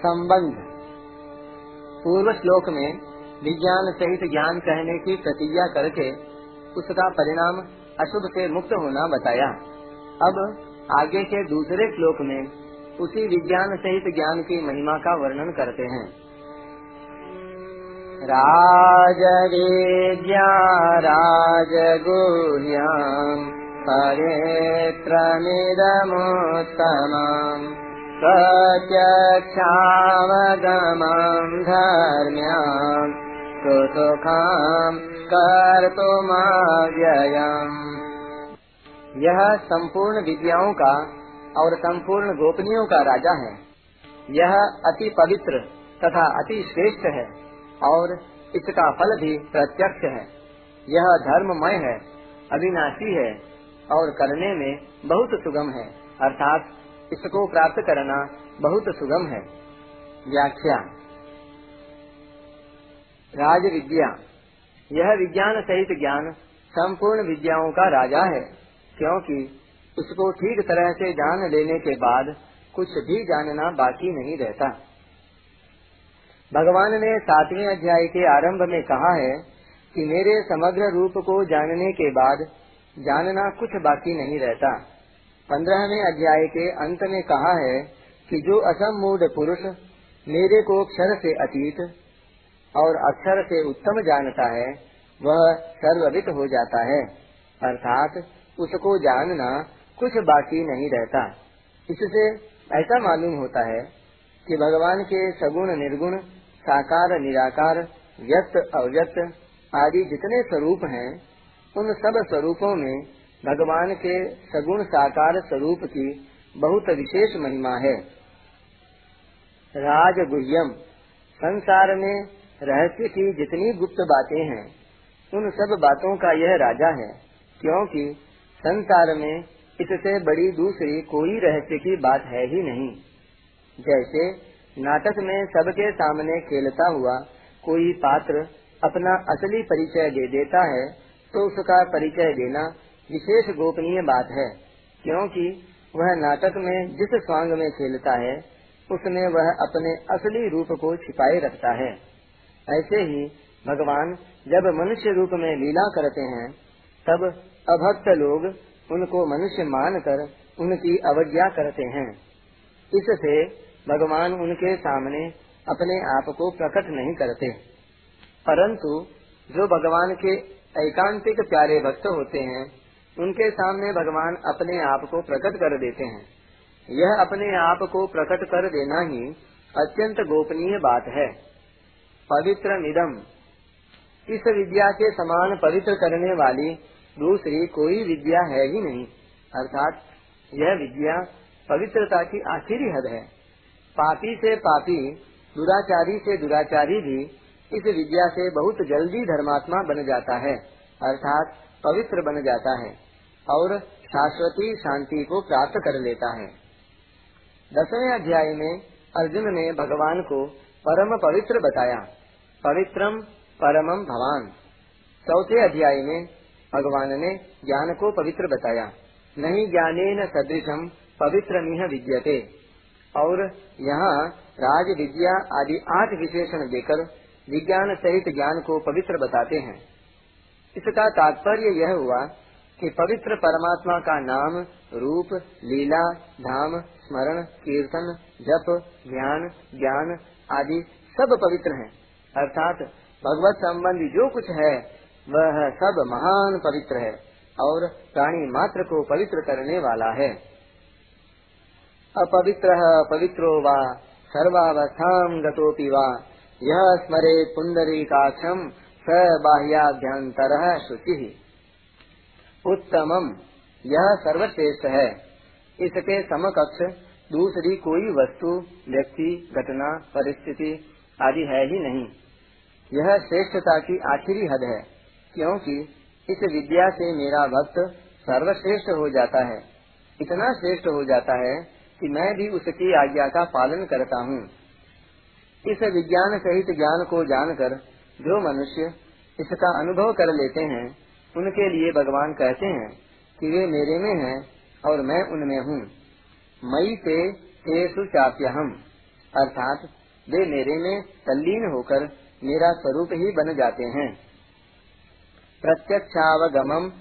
संबंध। पूर्व श्लोक में विज्ञान सहित ज्ञान कहने की प्रतिज्ञा करके उसका परिणाम अशुभ से मुक्त होना बताया। अब आगे के दूसरे श्लोक में उसी विज्ञान सहित ज्ञान की महिमा का वर्णन करते हैं। राजवेद्या राजगुह्याम् परेत्रमिदमुत्तमम् प्रत्यक्षावगमम् धर्म्याम् सुसुखाम् कर्तुमव्ययम्। यह संपूर्ण विद्याओं का और संपूर्ण गोपनीयों का राजा है। यह अति पवित्र तथा अति श्रेष्ठ है और इसका फल भी प्रत्यक्ष है। यह धर्ममय है, अविनाशी है और करने में बहुत सुगम है, अर्थात इसको प्राप्त करना बहुत सुगम है। व्याख्या। राज विद्या यह विज्ञान सहित ज्ञान संपूर्ण विद्याओं का राजा है, क्योंकि उसको ठीक तरह से जान लेने के बाद कुछ भी जानना बाकी नहीं रहता। भगवान ने सातवें अध्याय के आरंभ में कहा है कि मेरे समग्र रूप को जानने के बाद जानना कुछ बाकी नहीं रहता। पंद्रहवें अध्याय के अंत में कहा है कि जो असमूढ़ पुरुष मेरे को क्षर से अतीत और अक्षर से उत्तम जानता है, वह सर्ववित हो जाता है। अर्थात उसको जानना कुछ बाकी नहीं रहता। इससे ऐसा मालूम होता है कि भगवान के सगुण निर्गुण, साकार निराकार, व्यक्त अव्यक्त आदि जितने स्वरूप हैं, उन सब स्वरूपों में भगवान के सगुण साकार स्वरूप की बहुत विशेष महिमा है। राजगुह्यम, संसार में रहस्य की जितनी गुप्त बातें हैं, उन सब बातों का यह राजा है, क्योंकि संसार में इससे बड़ी दूसरी कोई रहस्य की बात है ही नहीं। जैसे नाटक में सबके सामने खेलता हुआ कोई पात्र अपना असली परिचय दे देता है तो उसका परिचय देना विशेष गोपनीय बात है, क्योंकि वह नाटक में जिस स्वांग में खेलता है, उसमें वह अपने असली रूप को छिपाए रखता है। ऐसे ही भगवान जब मनुष्य रूप में लीला करते हैं, तब अभक्त लोग उनको मनुष्य मानकर उनकी अवज्ञा करते हैं। इससे भगवान उनके सामने अपने आप को प्रकट नहीं करते। परंतु जो भगवान के एकांतिक प्यारे भक्त होते हैं उनके सामने भगवान अपने आप को प्रकट कर देते हैं। यह अपने आप को प्रकट कर देना ही अत्यंत गोपनीय बात है। पवित्र निदम इस विद्या के समान पवित्र करने वाली दूसरी कोई विद्या है ही नहीं। अर्थात यह विद्या पवित्रता की आखिरी हद है। पापी से पापी, दुराचारी से दुराचारी भी इस विद्या से बहुत जल्दी धर्मात्मा बन जाता है। अर्थात पवित्र बन जाता है। और शाश्वती शांति को प्राप्त कर लेता है। दसवें अध्याय में अर्जुन ने भगवान को परम पवित्र बताया। पवित्रम परमम भवान। चौथे अध्याय में भगवान ने ज्ञान को पवित्र बताया। नहीं ज्ञाने न सदृशम पवित्र निह विद्यते। और यहाँ राज विद्या आदि आठ विशेषण देकर विज्ञान सहित ज्ञान को पवित्र बताते हैं। इसका तात्पर्य यह हुआ कि पवित्र परमात्मा का नाम रूप, लीला, धाम, स्मरण, कीर्तन, जप, ध्यान, ज्ञान आदि सब पवित्र हैं। अर्थात भगवत संबंधी जो कुछ है, वह सब महान पवित्र है और प्राणी मात्र को पवित्र करने वाला है। अपवित्र पवित्रो वा सर्वावस्थां गतोऽपि वा। यह स्मरे पुण्डरीकाक्षम स बाह्याभ्यंतर शुचि। उत्तमम। यह सर्वश्रेष्ठ है। इसके समकक्ष दूसरी कोई वस्तु, व्यक्ति, घटना, परिस्थिति आदि है ही नहीं। यह श्रेष्ठता की आखिरी हद है, क्योंकि इस विद्या से मेरा भक्त सर्वश्रेष्ठ हो जाता है। इतना श्रेष्ठ हो जाता है कि मैं भी उसकी आज्ञा का पालन करता हूँ। इस विज्ञान सहित ज्ञान को जानकर जो मनुष्य इसका अनुभव कर लेते हैं उनके लिए भगवान कहते हैं कि वे मेरे में हैं और मैं उनमें हूँ। मई से चाप्य हम अर्थात वे मेरे में तल्लीन होकर मेरा स्वरूप ही बन जाते हैं। प्रत्यक्षावगमम,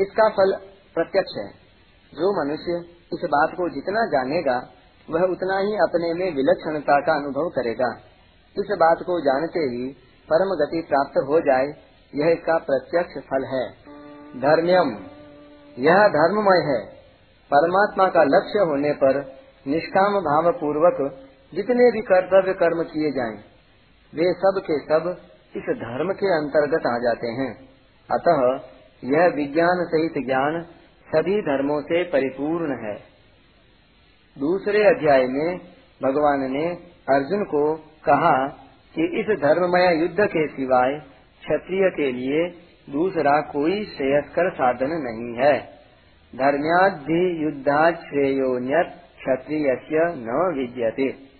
इसका फल प्रत्यक्ष है। जो मनुष्य इस बात को जितना जानेगा, वह उतना ही अपने में विलक्षणता का अनुभव करेगा। इस बात को जानते ही परम गति प्राप्त हो जाए यह इसका प्रत्यक्ष फल है। धर्म्यम। यह धर्ममय है। परमात्मा का लक्ष्य होने पर निष्काम भाव पूर्वक जितने भी कर्तव्य कर्म किए जाएँ, वे सब के सब इस धर्म के अंतर्गत आ जाते हैं। अतः यह विज्ञान सहित ज्ञान सभी धर्मों से परिपूर्ण है। दूसरे अध्याय में भगवान ने अर्जुन को कहा कि इस धर्ममय युद्ध के सिवाय क्षत्रिय के लिए दूसरा कोई श्रेयस्कर साधन नहीं है। धर्म्याधि युद्धा श्रेयोन्यत क्षत्रिय न विद्यते।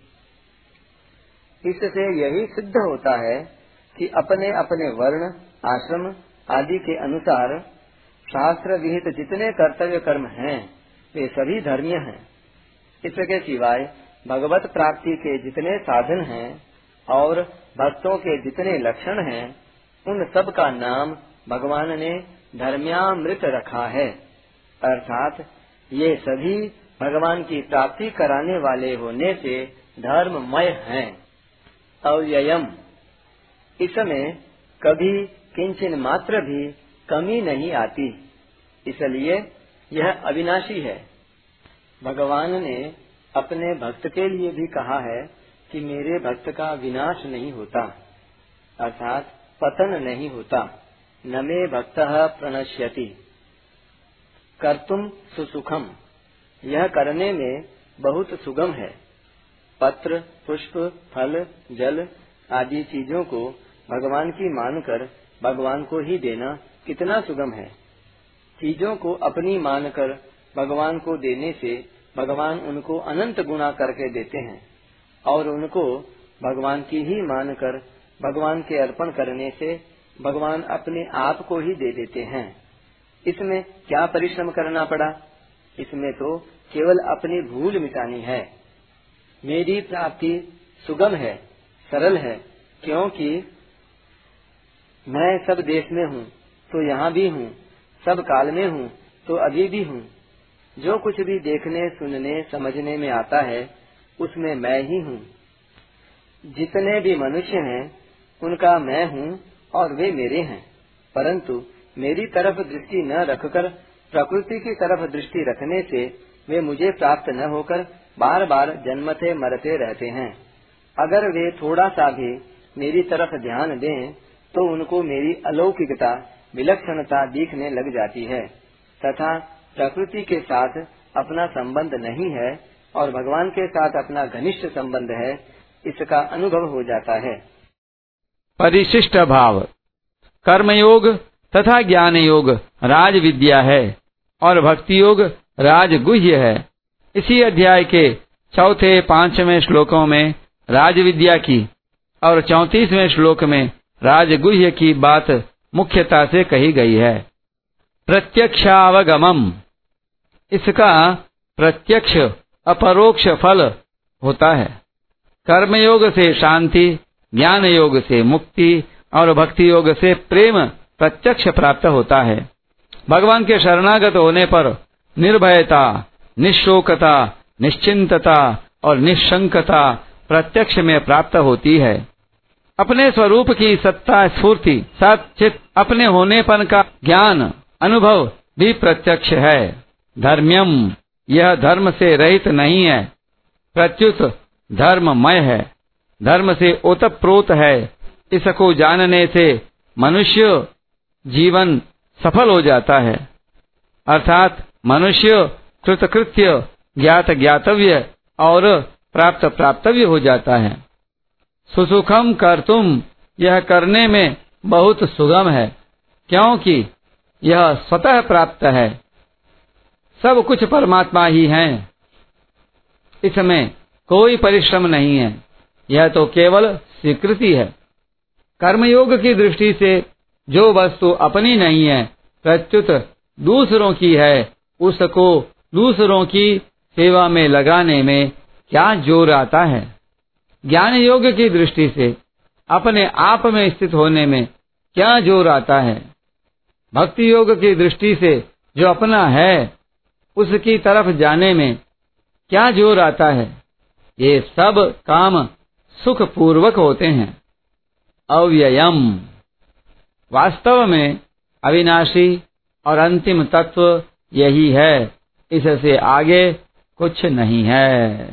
इससे यही सिद्ध होता है कि अपने अपने वर्ण, आश्रम आदि के अनुसार शास्त्र विहित जितने कर्तव्य कर्म हैं, वे सभी धर्मीय हैं। इसके सिवाय भगवत प्राप्ति के जितने साधन हैं और भक्तों के जितने लक्षण हैं उन सब का नाम भगवान ने धर्म्यामृत रखा है। अर्थात, ये सभी भगवान की प्राप्ति कराने वाले होने से धर्ममय हैं। अव्ययम। इसमें कभी किंचन मात्र भी कमी नहीं आती। इसलिए यह अविनाशी है। भगवान ने अपने भक्त के लिए भी कहा है कि मेरे भक्त का विनाश नहीं होता। अर्थात पतन नहीं होता। न मे भक्त प्रणश्यति। कर्तुम सुसुखम। यह करने में बहुत सुगम है। पत्र, पुष्प, फल, जल आदि चीज़ों को भगवान की मानकर भगवान को ही देना कितना सुगम है। चीज़ों को अपनी मानकर भगवान को देने से भगवान उनको अनंत गुणा करके देते हैं और उनको भगवान की ही मानकर भगवान के अर्पण करने से भगवान अपने आप को ही दे देते हैं। इसमें क्या परिश्रम करना पड़ा? इसमें तो केवल अपनी भूल मिटानी है। मेरी प्राप्ति सुगम है, सरल है, क्योंकि मैं सब देश में हूँ तो यहाँ भी हूँ, सब काल में हूँ तो अभी भी हूँ। जो कुछ भी देखने, सुनने, समझने में आता है, उसमें मैं ही हूँ। जितने भी मनुष्य हैं उनका मैं हूँ और वे मेरे हैं। परंतु मेरी तरफ़ दृष्टि न रखकर, प्रकृति की तरफ़ दृष्टि रखने से वे मुझे प्राप्त न होकर बार बार जन्मते मरते रहते हैं। अगर वे थोड़ा सा भी मेरी तरफ़ ध्यान दें तो उनको मेरी अलौकिकता, विलक्षणता दिखने लग जाती है, तथा प्रकृति के साथ अपना संबंध नहीं है और भगवान के साथ अपना घनिष्ठ संबंध है, इसका अनुभव हो जाता है। परिशिष्ट भाव। कर्मयोग तथा ज्ञान योग राज विद्या है और भक्ति योग राजगुह्य है। इसी अध्याय के चौथे पाँचवें श्लोकों में राज विद्या की और चौतीसवें श्लोक में राजगुह्य की बात मुख्यता से कही गई है। प्रत्यक्षावगमम। इसका प्रत्यक्ष अपरोक्ष फल होता है। कर्मयोग से शांति ज्ञान योग से मुक्ति और भक्ति योग से प्रेम प्रत्यक्ष प्राप्त होता है। भगवान के शरणागत होने पर निर्भयता निशोकता निश्चिंतता और निशंकता प्रत्यक्ष में प्राप्त होती है। अपने स्वरूप की सत्ता स्फूर्ति सचित अपने होनेपन का ज्ञान, अनुभव भी प्रत्यक्ष है। धर्म्यम, यह धर्म से रहित नहीं है। प्रत्युत धर्ममय है। धर्म से ओतप्रोत है। इसको जानने से मनुष्य जीवन सफल हो जाता है। अर्थात मनुष्य कृतकृत्य ज्ञात ज्ञातव्य और प्राप्त प्राप्तव्य हो जाता है। सुसुखम कर तुम यह करने में बहुत सुगम है, क्योंकि यह स्वतः प्राप्त है। सब कुछ परमात्मा ही है। इसमें कोई परिश्रम नहीं है। यह तो केवल स्वीकृति है। कर्मयोग की दृष्टि से जो वस्तु अपनी नहीं है, प्रत्युत दूसरों की है, उसको दूसरों की सेवा में लगाने में क्या ज़ोर आता है? ज्ञान योग की दृष्टि से अपने आप में स्थित होने में क्या ज़ोर आता है? भक्ति योग की दृष्टि से जो अपना है, उसकी तरफ़ जाने में क्या ज़ोर आता है? ये सब काम सुख पूर्वक होते हैं। अव्ययम। वास्तव में अविनाशी और अंतिम तत्व यही है। इससे आगे कुछ नहीं है।